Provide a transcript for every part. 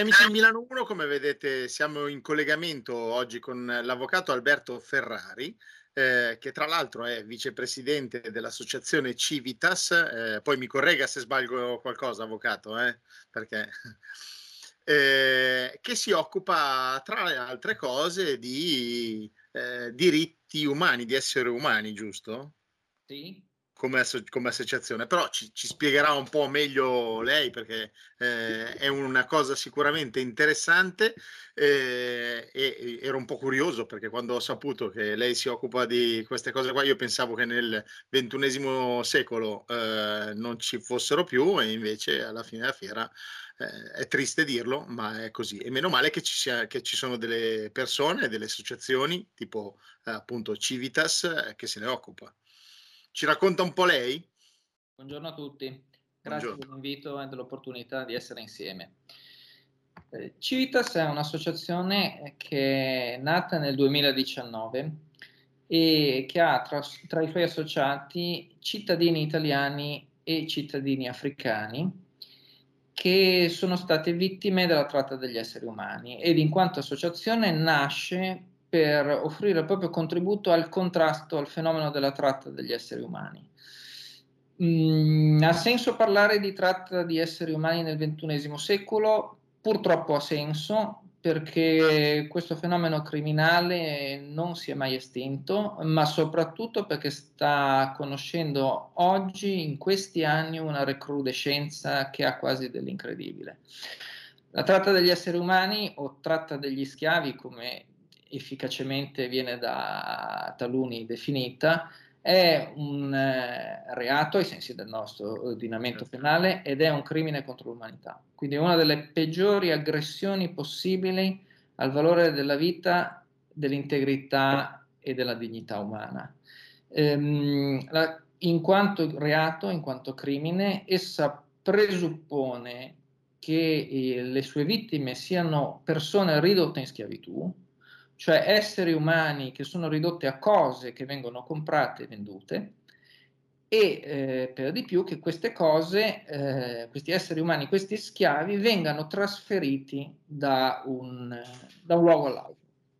Cari amici di Milano 1, come vedete siamo in collegamento oggi con l'avvocato Alberto Ferrari, eh, che tra l'altro è vicepresidente dell'associazione Civitas, eh, poi mi corregga se sbaglio qualcosa, avvocato, eh, perché, eh, che si occupa tra le altre cose di eh, diritti umani, di esseri umani, giusto? Sì, come, asso- come associazione, però ci, ci, spiegherà un po' meglio lei perché eh, è una cosa sicuramente interessante eh, e, ero un po' curioso perché quando ho saputo che lei si occupa di queste cose qua io pensavo che nel ventunesimo secolo eh, non ci fossero più e invece alla fine della fiera eh, è triste dirlo ma è così e meno male che ci, sia, che ci sono delle persone, delle associazioni tipo eh, appunto Civitas eh, che se ne occupa. Ci racconta un po' lei? Buongiorno a tutti, grazie Buongiorno. dell'invito e dell'opportunità di essere insieme. Eh, Civitas è un'associazione che è nata nel 2019 e che ha tra, tra, i suoi associati cittadini italiani e cittadini africani che sono state vittime della tratta degli esseri umani ed in quanto associazione nasce per offrire il proprio contributo al contrasto al fenomeno della tratta degli esseri umani. Mm, ha senso parlare di tratta di esseri umani nel XXI secolo? Purtroppo ha senso perché questo fenomeno criminale non si è mai estinto, ma soprattutto perché sta conoscendo oggi, in questi anni, una recrudescenza che ha quasi dell'incredibile. La tratta degli esseri umani o tratta degli schiavi, come efficacemente viene da taluni definita, è un eh, reato ai sensi del nostro ordinamento certo. penale ed è un crimine contro l'umanità. Quindi è una delle peggiori aggressioni possibili al valore della vita, dell'integrità e della dignità umana. Ehm, la, in quanto reato, in quanto crimine, essa presuppone che eh, le sue vittime siano persone ridotte in schiavitù, cioè esseri umani che sono ridotti a cose che vengono comprate e vendute, e eh, per di più che queste cose, eh, questi esseri umani, questi schiavi, vengano trasferiti da un, da un luogo all'altro.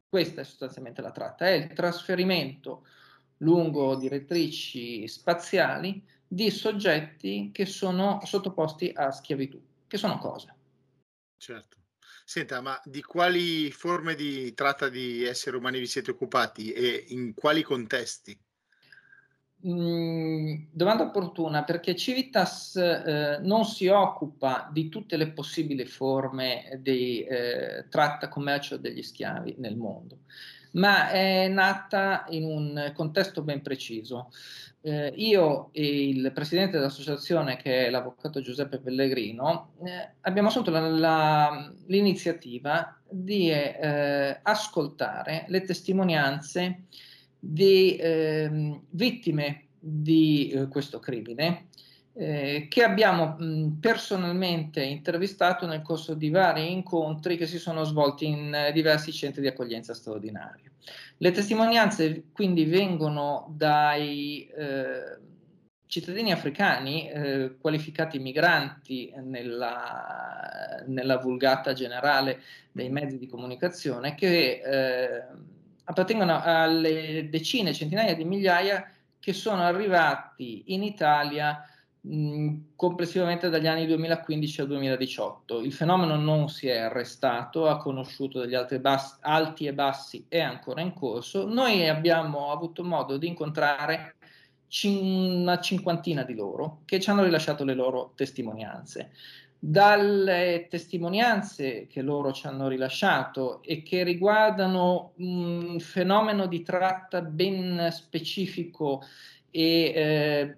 Questa è sostanzialmente la tratta, è il trasferimento lungo direttrici spaziali di soggetti che sono sottoposti a schiavitù, che sono cose. Certo. Senta, ma di quali forme di tratta di esseri umani vi siete occupati e in quali contesti? Mm, domanda opportuna perché Civitas eh, non si occupa di tutte le possibili forme di eh, tratta commercio degli schiavi nel mondo, ma è nata in un contesto ben preciso. Eh, io e il presidente dell'associazione, che è l'avvocato Giuseppe Pellegrino, eh, abbiamo assunto la, la, l'iniziativa di eh, ascoltare le testimonianze di ehm, vittime di eh, questo crimine eh, che abbiamo mh, personalmente intervistato nel corso di vari incontri che si sono svolti in eh, diversi centri di accoglienza straordinaria. Le testimonianze quindi vengono dai eh, cittadini africani, eh, qualificati migranti nella, nella, vulgata generale dei mezzi di comunicazione, che appartengono alle decine, centinaia di migliaia che sono arrivati in Italia complessivamente dagli anni 2015 al 2018. Il fenomeno non si è arrestato, ha conosciuto degli altri bassi, alti e bassi, è ancora in corso. Noi abbiamo avuto modo di incontrare una cinquantina di loro che ci hanno rilasciato le loro testimonianze. Dalle testimonianze che loro ci hanno rilasciato e che riguardano un fenomeno di tratta ben specifico e eh,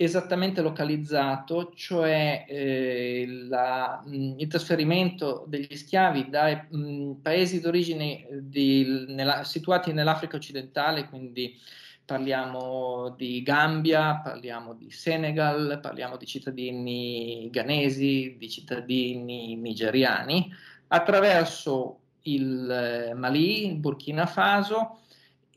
esattamente localizzato, cioè eh, la, mh, il trasferimento degli schiavi dai mh, paesi d'origine di, nella, situati nell'Africa occidentale, quindi parliamo di Gambia, parliamo di Senegal, parliamo di cittadini ghanesi, di cittadini nigeriani, attraverso il eh, Mali, il Burkina Faso,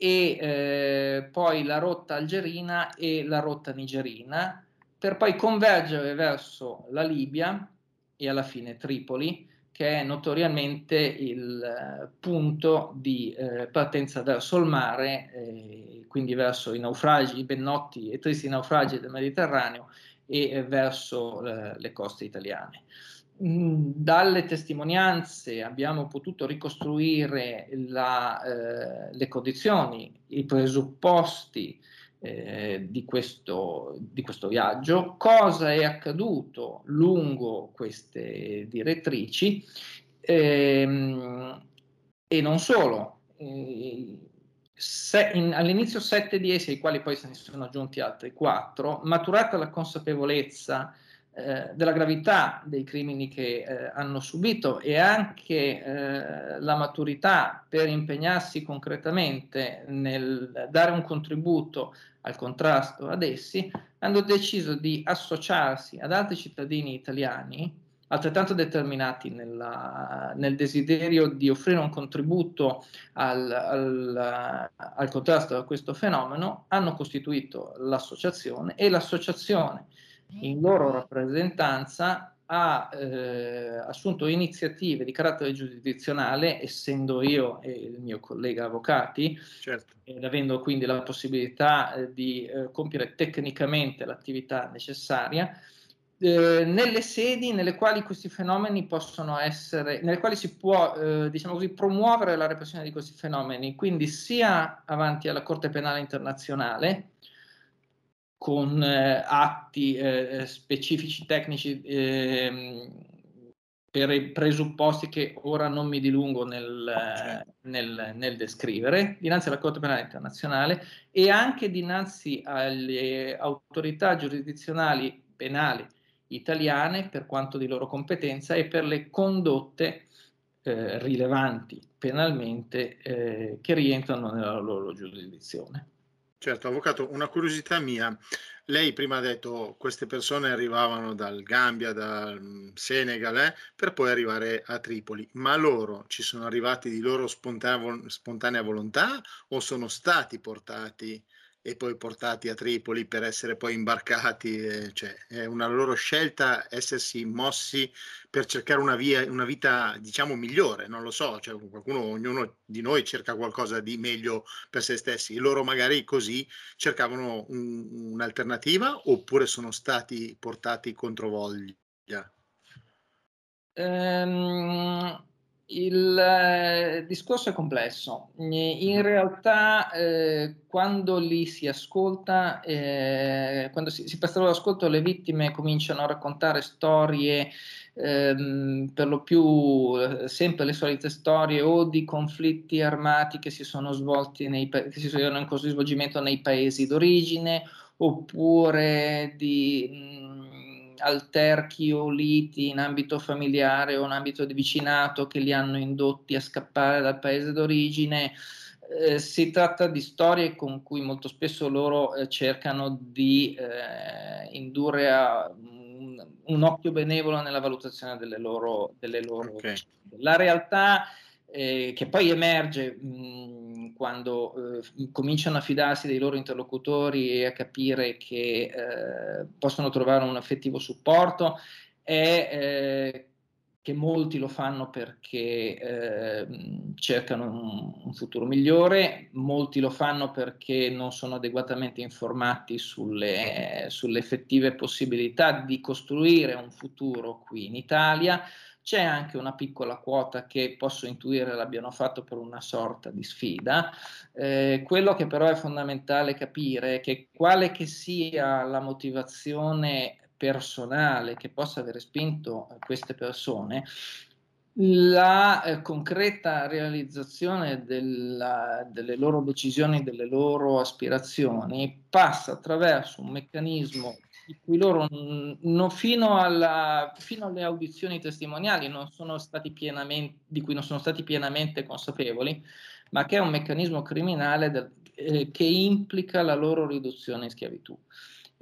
e eh, poi la rotta algerina e la rotta nigerina, per poi convergere verso la Libia e alla fine Tripoli, che è notoriamente il eh, punto di eh, partenza verso il mare, eh, quindi verso i naufragi, i ben noti e tristi naufragi del Mediterraneo e eh, verso eh, le coste italiane. Mm, dalle testimonianze abbiamo potuto ricostruire la, eh, le condizioni, i presupposti eh, di, questo, di, questo, viaggio, cosa è accaduto lungo queste direttrici ehm, e non solo. Eh, se, in, all'inizio sette di essi, ai quali poi se ne sono aggiunti altri quattro, maturata la consapevolezza eh, della gravità dei crimini che eh, hanno subito e anche eh, la maturità per impegnarsi concretamente nel dare un contributo al contrasto ad essi, hanno deciso di associarsi ad altri cittadini italiani altrettanto determinati nella, nel desiderio di offrire un contributo al, al, al contrasto a questo fenomeno, hanno costituito l'associazione e l'associazione in loro rappresentanza ha eh, assunto iniziative di carattere giurisdizionale, essendo io e il mio collega avvocati, certo. ed avendo quindi la possibilità eh, di eh, compiere tecnicamente l'attività necessaria, eh, nelle sedi nelle quali questi fenomeni possono essere, nelle quali si può, eh, diciamo così, promuovere la repressione di questi fenomeni, quindi sia avanti alla Corte Penale Internazionale, con eh, atti eh, specifici tecnici eh, per i presupposti che ora non mi dilungo nel, certo. nel, nel, descrivere, dinanzi alla Corte Penale Internazionale e anche dinanzi alle autorità giurisdizionali penali italiane per quanto di loro competenza e per le condotte eh, rilevanti penalmente eh, che rientrano nella loro giurisdizione. Certo, avvocato, una curiosità mia. Lei prima ha detto queste persone arrivavano dal Gambia, dal mm, Senegal, eh, per poi arrivare a Tripoli, ma loro ci sono arrivati di loro spontanea, spontanea volontà o sono stati portati e poi portati a Tripoli per essere poi imbarcati, eh, cioè è una loro scelta essersi mossi per cercare una, via, una vita diciamo migliore, non lo so, cioè, qualcuno, ognuno di noi cerca qualcosa di meglio per se stessi, loro magari così cercavano un, un'alternativa oppure sono stati portati contro voglia? Um, il eh, discorso è complesso. In realtà, eh, quando li si ascolta, eh, quando si, si presta l'ascolto, le vittime cominciano a raccontare storie, ehm, per lo più eh, sempre le solite storie o di conflitti armati che si sono svolti nei, che si sono in corso di svolgimento nei paesi d'origine, oppure di. Mh, alterchi o liti in ambito familiare o in ambito di vicinato che li hanno indotti a scappare dal paese d'origine. Eh, si tratta di storie con cui molto spesso loro eh, cercano di eh, indurre a un, un, occhio benevolo nella valutazione delle loro, delle loro okay. La realtà eh, che poi emerge mh, quando eh, cominciano a fidarsi dei loro interlocutori e a capire che eh, possono trovare un effettivo supporto, è eh, che molti lo fanno perché ehm, cercano un, un, futuro migliore, molti lo fanno perché non sono adeguatamente informati sulle, sulle effettive possibilità di costruire un futuro qui in Italia c'è anche una piccola quota che posso intuire l'abbiano fatto per una sorta di sfida. Eh, quello che però è fondamentale capire è che quale che sia la motivazione personale che possa aver spinto queste persone, la eh, concreta realizzazione della, delle loro decisioni, delle loro aspirazioni passa attraverso un meccanismo cui loro non, fino, alla, fino, alle audizioni testimoniali pienamente, di cui non sono stati pienamente consapevoli, ma che è un meccanismo criminale del, eh, che implica la loro riduzione in schiavitù.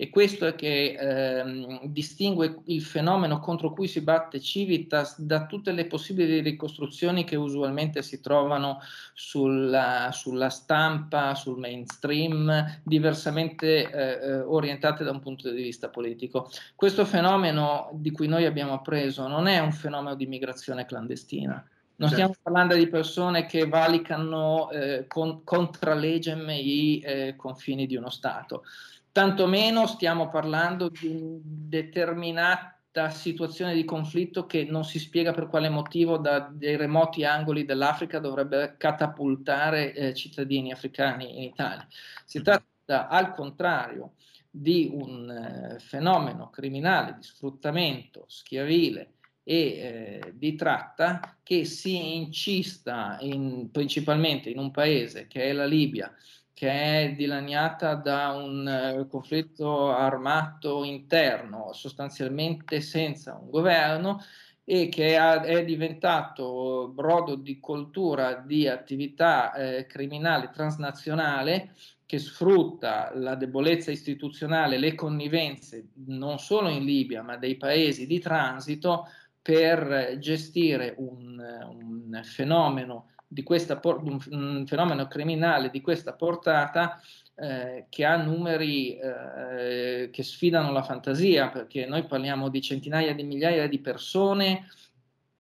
E questo è che ehm, distingue il fenomeno contro cui si batte Civitas da tutte le possibili ricostruzioni che usualmente si trovano sulla, sulla stampa, sul mainstream, diversamente eh, eh, orientate da un punto di vista politico. Questo fenomeno di cui noi abbiamo appreso non è un fenomeno di migrazione clandestina. Non stiamo certo. parlando di persone che valicano eh, con, contra legem i eh, confini di uno Stato tantomeno stiamo parlando di una determinata situazione di conflitto che non si spiega per quale motivo da dei remoti angoli dell'Africa dovrebbe catapultare eh, cittadini africani in Italia. Si tratta al contrario di un eh, fenomeno criminale di sfruttamento schiavile e eh, di tratta che si incista in, principalmente in un paese che è la Libia, che è dilaniata da un uh, conflitto armato interno, sostanzialmente senza un governo e che ha, è diventato brodo di coltura di attività eh, criminali transnazionale che sfrutta la debolezza istituzionale, le connivenze non solo in Libia ma dei paesi di transito per gestire un, un fenomeno un, un fenomeno criminale di questa portata eh, che ha numeri eh, che sfidano la fantasia, perché noi parliamo di centinaia di migliaia di persone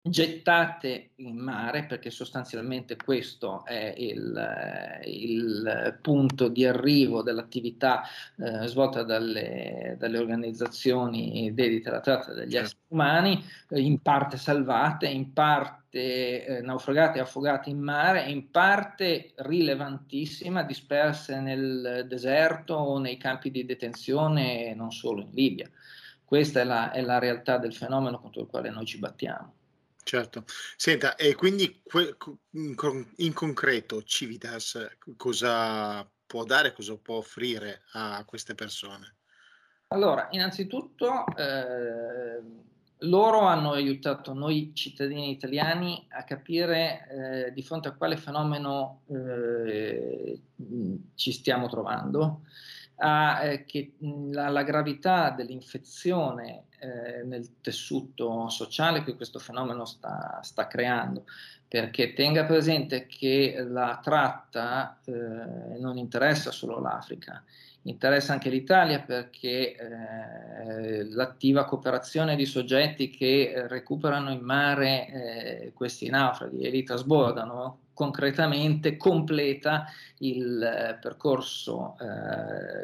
gettate in mare, perché sostanzialmente questo è il, il punto di arrivo dell'attività eh, svolta dalle, dalle, organizzazioni dedite alla tratta degli certo. esseri umani, eh, in parte salvate, in parte eh, naufragate e affogate in mare, in parte rilevantissima, disperse nel deserto o nei campi di detenzione, non solo in Libia. Questa è la, è la realtà del fenomeno contro il quale noi ci battiamo. Certo. Senta, e quindi in, con- in concreto Civitas cosa può dare, cosa può offrire a queste persone? Allora, innanzitutto eh, loro hanno aiutato noi cittadini italiani a capire eh, di fronte a quale fenomeno eh, ci stiamo trovando eh, che la, gravità dell'infezione eh, nel tessuto sociale che questo fenomeno sta, sta, creando, perché tenga presente che la tratta eh, non interessa solo l'Africa, interessa anche l'Italia perché eh, l'attiva cooperazione di soggetti che recuperano in mare eh, questi naufraghi e li trasbordano concretamente completa il eh, percorso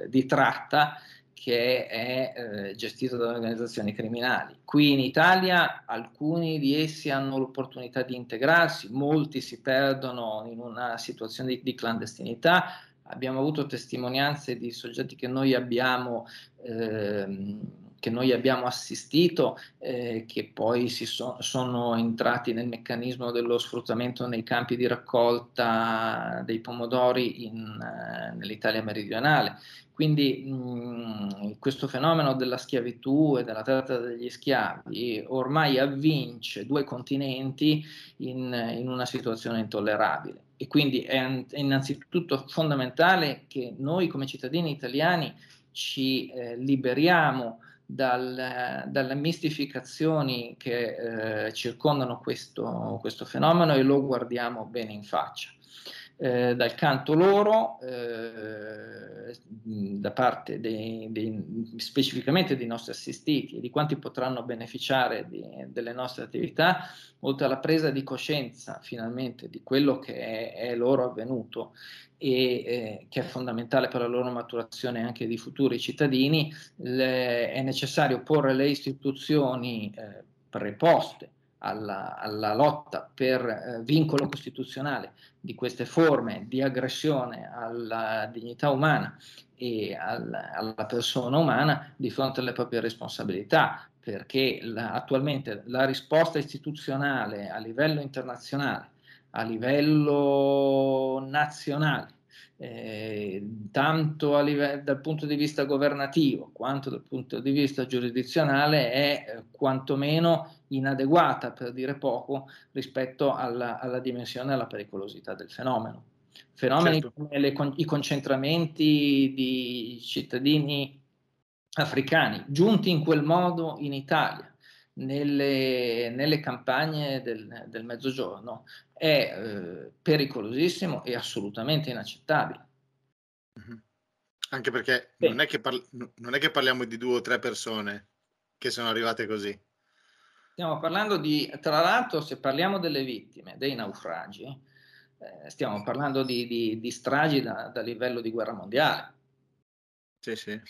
di tratta che è eh, gestito da organizzazioni criminali. Qui in Italia alcuni di essi hanno l'opportunità di integrarsi, molti si perdono in una situazione di, di clandestinità. Abbiamo avuto testimonianze di soggetti che noi abbiamo ehm, che noi abbiamo assistito, eh, che poi so, sono entrati nel meccanismo dello sfruttamento nei campi di raccolta dei pomodori in, eh, nell'Italia meridionale. Quindi mh, questo fenomeno della schiavitù e della tratta degli schiavi ormai avvince due continenti in, in una situazione intollerabile. E quindi è, è innanzitutto fondamentale che noi come cittadini italiani ci eh, liberiamo dal, dalle mistificazioni che eh, circondano questo, questo, fenomeno e lo guardiamo bene in faccia. Eh, dal canto loro, eh, da parte dei, dei, specificamente dei nostri assistiti e di quanti potranno beneficiare di, delle nostre attività, oltre alla presa di coscienza finalmente di quello che è, è loro avvenuto e eh, che è fondamentale per la loro maturazione anche di futuri cittadini, le, è necessario porre le istituzioni eh, preposte alla, alla, lotta per eh, vincolo costituzionale di queste forme di aggressione alla dignità umana e al, alla persona umana di fronte alle proprie responsabilità, perché la, attualmente la risposta istituzionale a livello internazionale a livello nazionale, eh, tanto livello, dal punto di vista governativo quanto dal punto di vista giurisdizionale, è eh, quantomeno inadeguata, per dire poco, rispetto alla, alla dimensione e alla pericolosità del fenomeno. Fenomeni certo. come le, i concentramenti di cittadini africani, giunti in quel modo in Italia. Nelle, nelle campagne del, del, mezzogiorno è eh, pericolosissimo e assolutamente inaccettabile. Mm-hmm. Anche perché non è, parli- non, è che parliamo di due o tre persone che sono arrivate così. Stiamo parlando di, tra l'altro, se parliamo delle vittime, dei naufragi, eh, stiamo parlando di, di, di stragi da, da, livello di guerra mondiale. Sì, sì.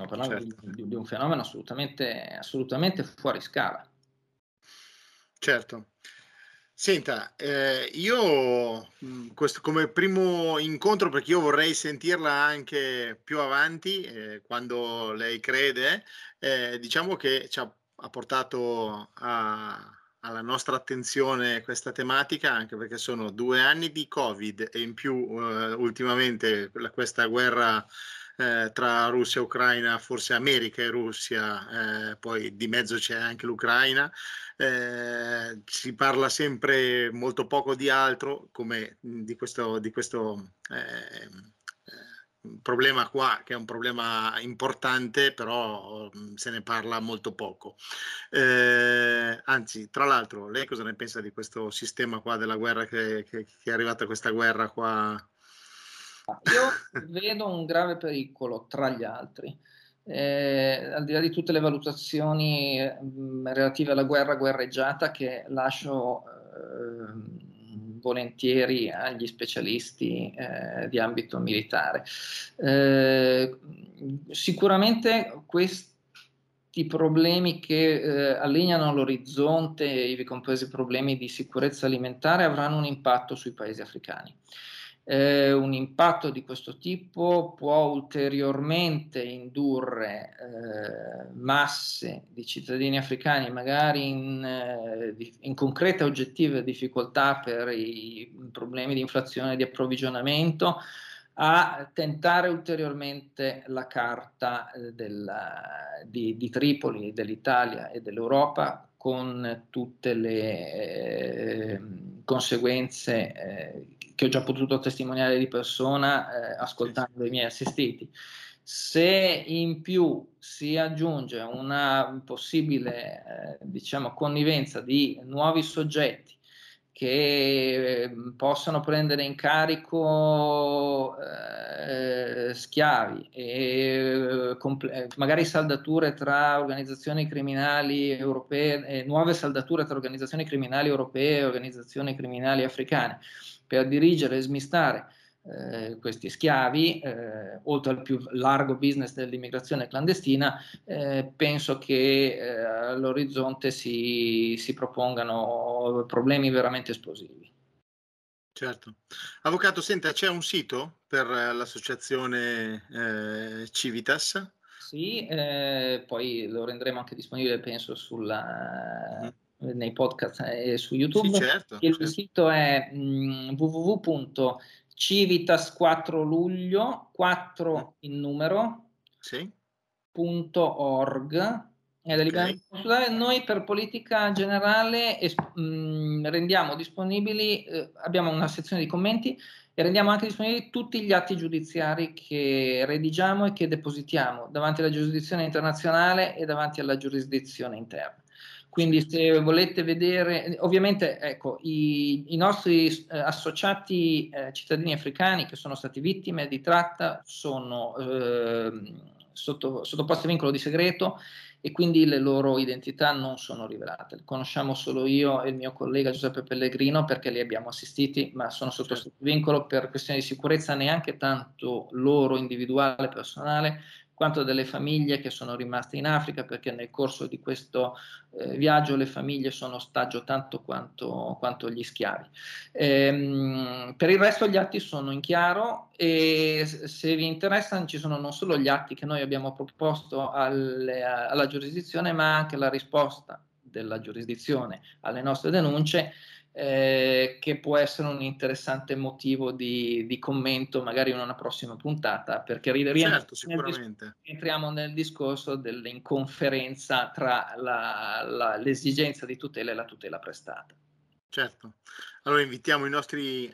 Stiamo parlando certo. di, di, un fenomeno assolutamente, assolutamente fuori scala. Certo. Senta, eh, io mh, questo come primo incontro, perché io vorrei sentirla anche più avanti, eh, quando lei crede, eh, diciamo che ci ha, ha portato a, alla nostra attenzione questa tematica, anche perché sono due anni di Covid e in più eh, ultimamente questa guerra eh, tra Russia e Ucraina, forse America e Russia, eh, poi di mezzo c'è anche l'Ucraina. Eh, si parla sempre molto poco di altro, come di questo, di questo eh, eh, problema qua, che è un problema importante, però mm, se ne parla molto poco. Eh, anzi, tra l'altro, lei cosa ne pensa di questo sistema qua della guerra che, che, che è arrivata questa guerra qua? Io vedo un grave pericolo tra gli altri. Eh, al di là di tutte le valutazioni mh, relative alla guerra guerreggiata che lascio eh, volentieri agli specialisti eh, di ambito militare. Eh, sicuramente questi problemi che eh, allineano l'orizzonte, ivi compresi problemi di sicurezza alimentare, avranno un impatto sui paesi africani eh, un impatto di questo tipo può ulteriormente indurre eh, masse di cittadini africani, magari in, eh, in concrete oggettive difficoltà per i problemi di inflazione e di approvvigionamento, a tentare ulteriormente la carta eh, della, di, di, Tripoli, dell'Italia e dell'Europa con tutte le eh, conseguenze eh, che ho già potuto testimoniare di persona eh, ascoltando i miei assistiti. Se in più si aggiunge una possibile eh, diciamo, connivenza di nuovi soggetti che eh, possano prendere in carico eh, schiavi e comple- magari saldature tra organizzazioni criminali europee, eh, nuove saldature tra organizzazioni criminali europee e organizzazioni criminali africane per dirigere e smistare eh, questi schiavi, eh, oltre al più largo business dell'immigrazione clandestina, eh, penso che eh, all'orizzonte si, si, propongano problemi veramente esplosivi. Certo. Avvocato, senta, c'è un sito per l'associazione eh, Civitas? Sì, eh, poi lo rendremo anche disponibile, penso, sulla... Mm nei podcast e su YouTube. Sì, certo, il certo. sito è mm, www.civitas4 luglio 4 in numero sì. .org okay. Noi per politica generale es- mh, mm, rendiamo disponibili, eh, abbiamo una sezione di commenti e rendiamo anche disponibili tutti gli atti giudiziari che redigiamo e che depositiamo davanti alla giurisdizione internazionale e davanti alla giurisdizione interna. Quindi se volete vedere, ovviamente ecco, i, i nostri eh, associati eh, cittadini africani che sono stati vittime di tratta sono eh, sotto, sottoposti a vincolo di segreto e quindi le loro identità non sono rivelate. Le conosciamo solo io e il mio collega Giuseppe Pellegrino perché li abbiamo assistiti, ma sono sotto certo. vincolo per questioni di sicurezza neanche tanto loro individuale, personale, quanto delle famiglie che sono rimaste in Africa, perché nel corso di questo eh, viaggio le famiglie sono ostaggio tanto quanto, quanto gli schiavi. Ehm, per il resto gli atti sono in chiaro e se vi interessano ci sono non solo gli atti che noi abbiamo proposto alle, alla giurisdizione, ma anche la risposta della giurisdizione alle nostre denunce eh, che può essere un interessante motivo di, di, commento magari in una prossima puntata, perché certo, sicuramente. entriamo nel discorso dell'inconferenza tra la, la, l'esigenza di tutela e la tutela prestata. Certo. Allora invitiamo i nostri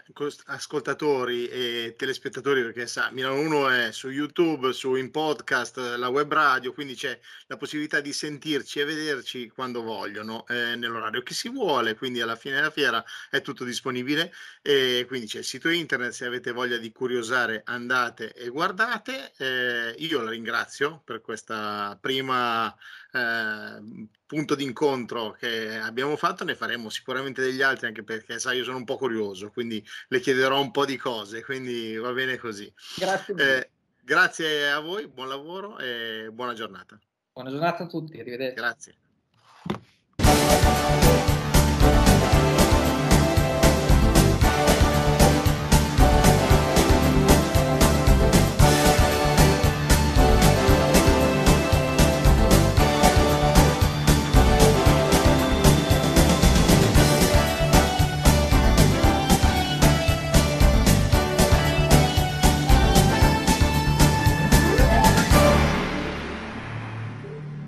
ascoltatori e telespettatori perché sa, Milano 1 è su YouTube, su in podcast, la web radio, quindi c'è la possibilità di sentirci e vederci quando vogliono, eh, nell'orario che si vuole, quindi alla fine della fiera è tutto disponibile e quindi c'è il sito internet, se avete voglia di curiosare andate e guardate. Eh, io la ringrazio per questa prima eh, punto d'incontro che abbiamo fatto, ne faremo sicuramente degli altri anche perché sai io sono un po' curioso, quindi le chiederò un po' di cose, quindi va bene così. Grazie. Eh, grazie a voi, buon lavoro e buona giornata. Buona giornata a tutti, arrivederci. Grazie.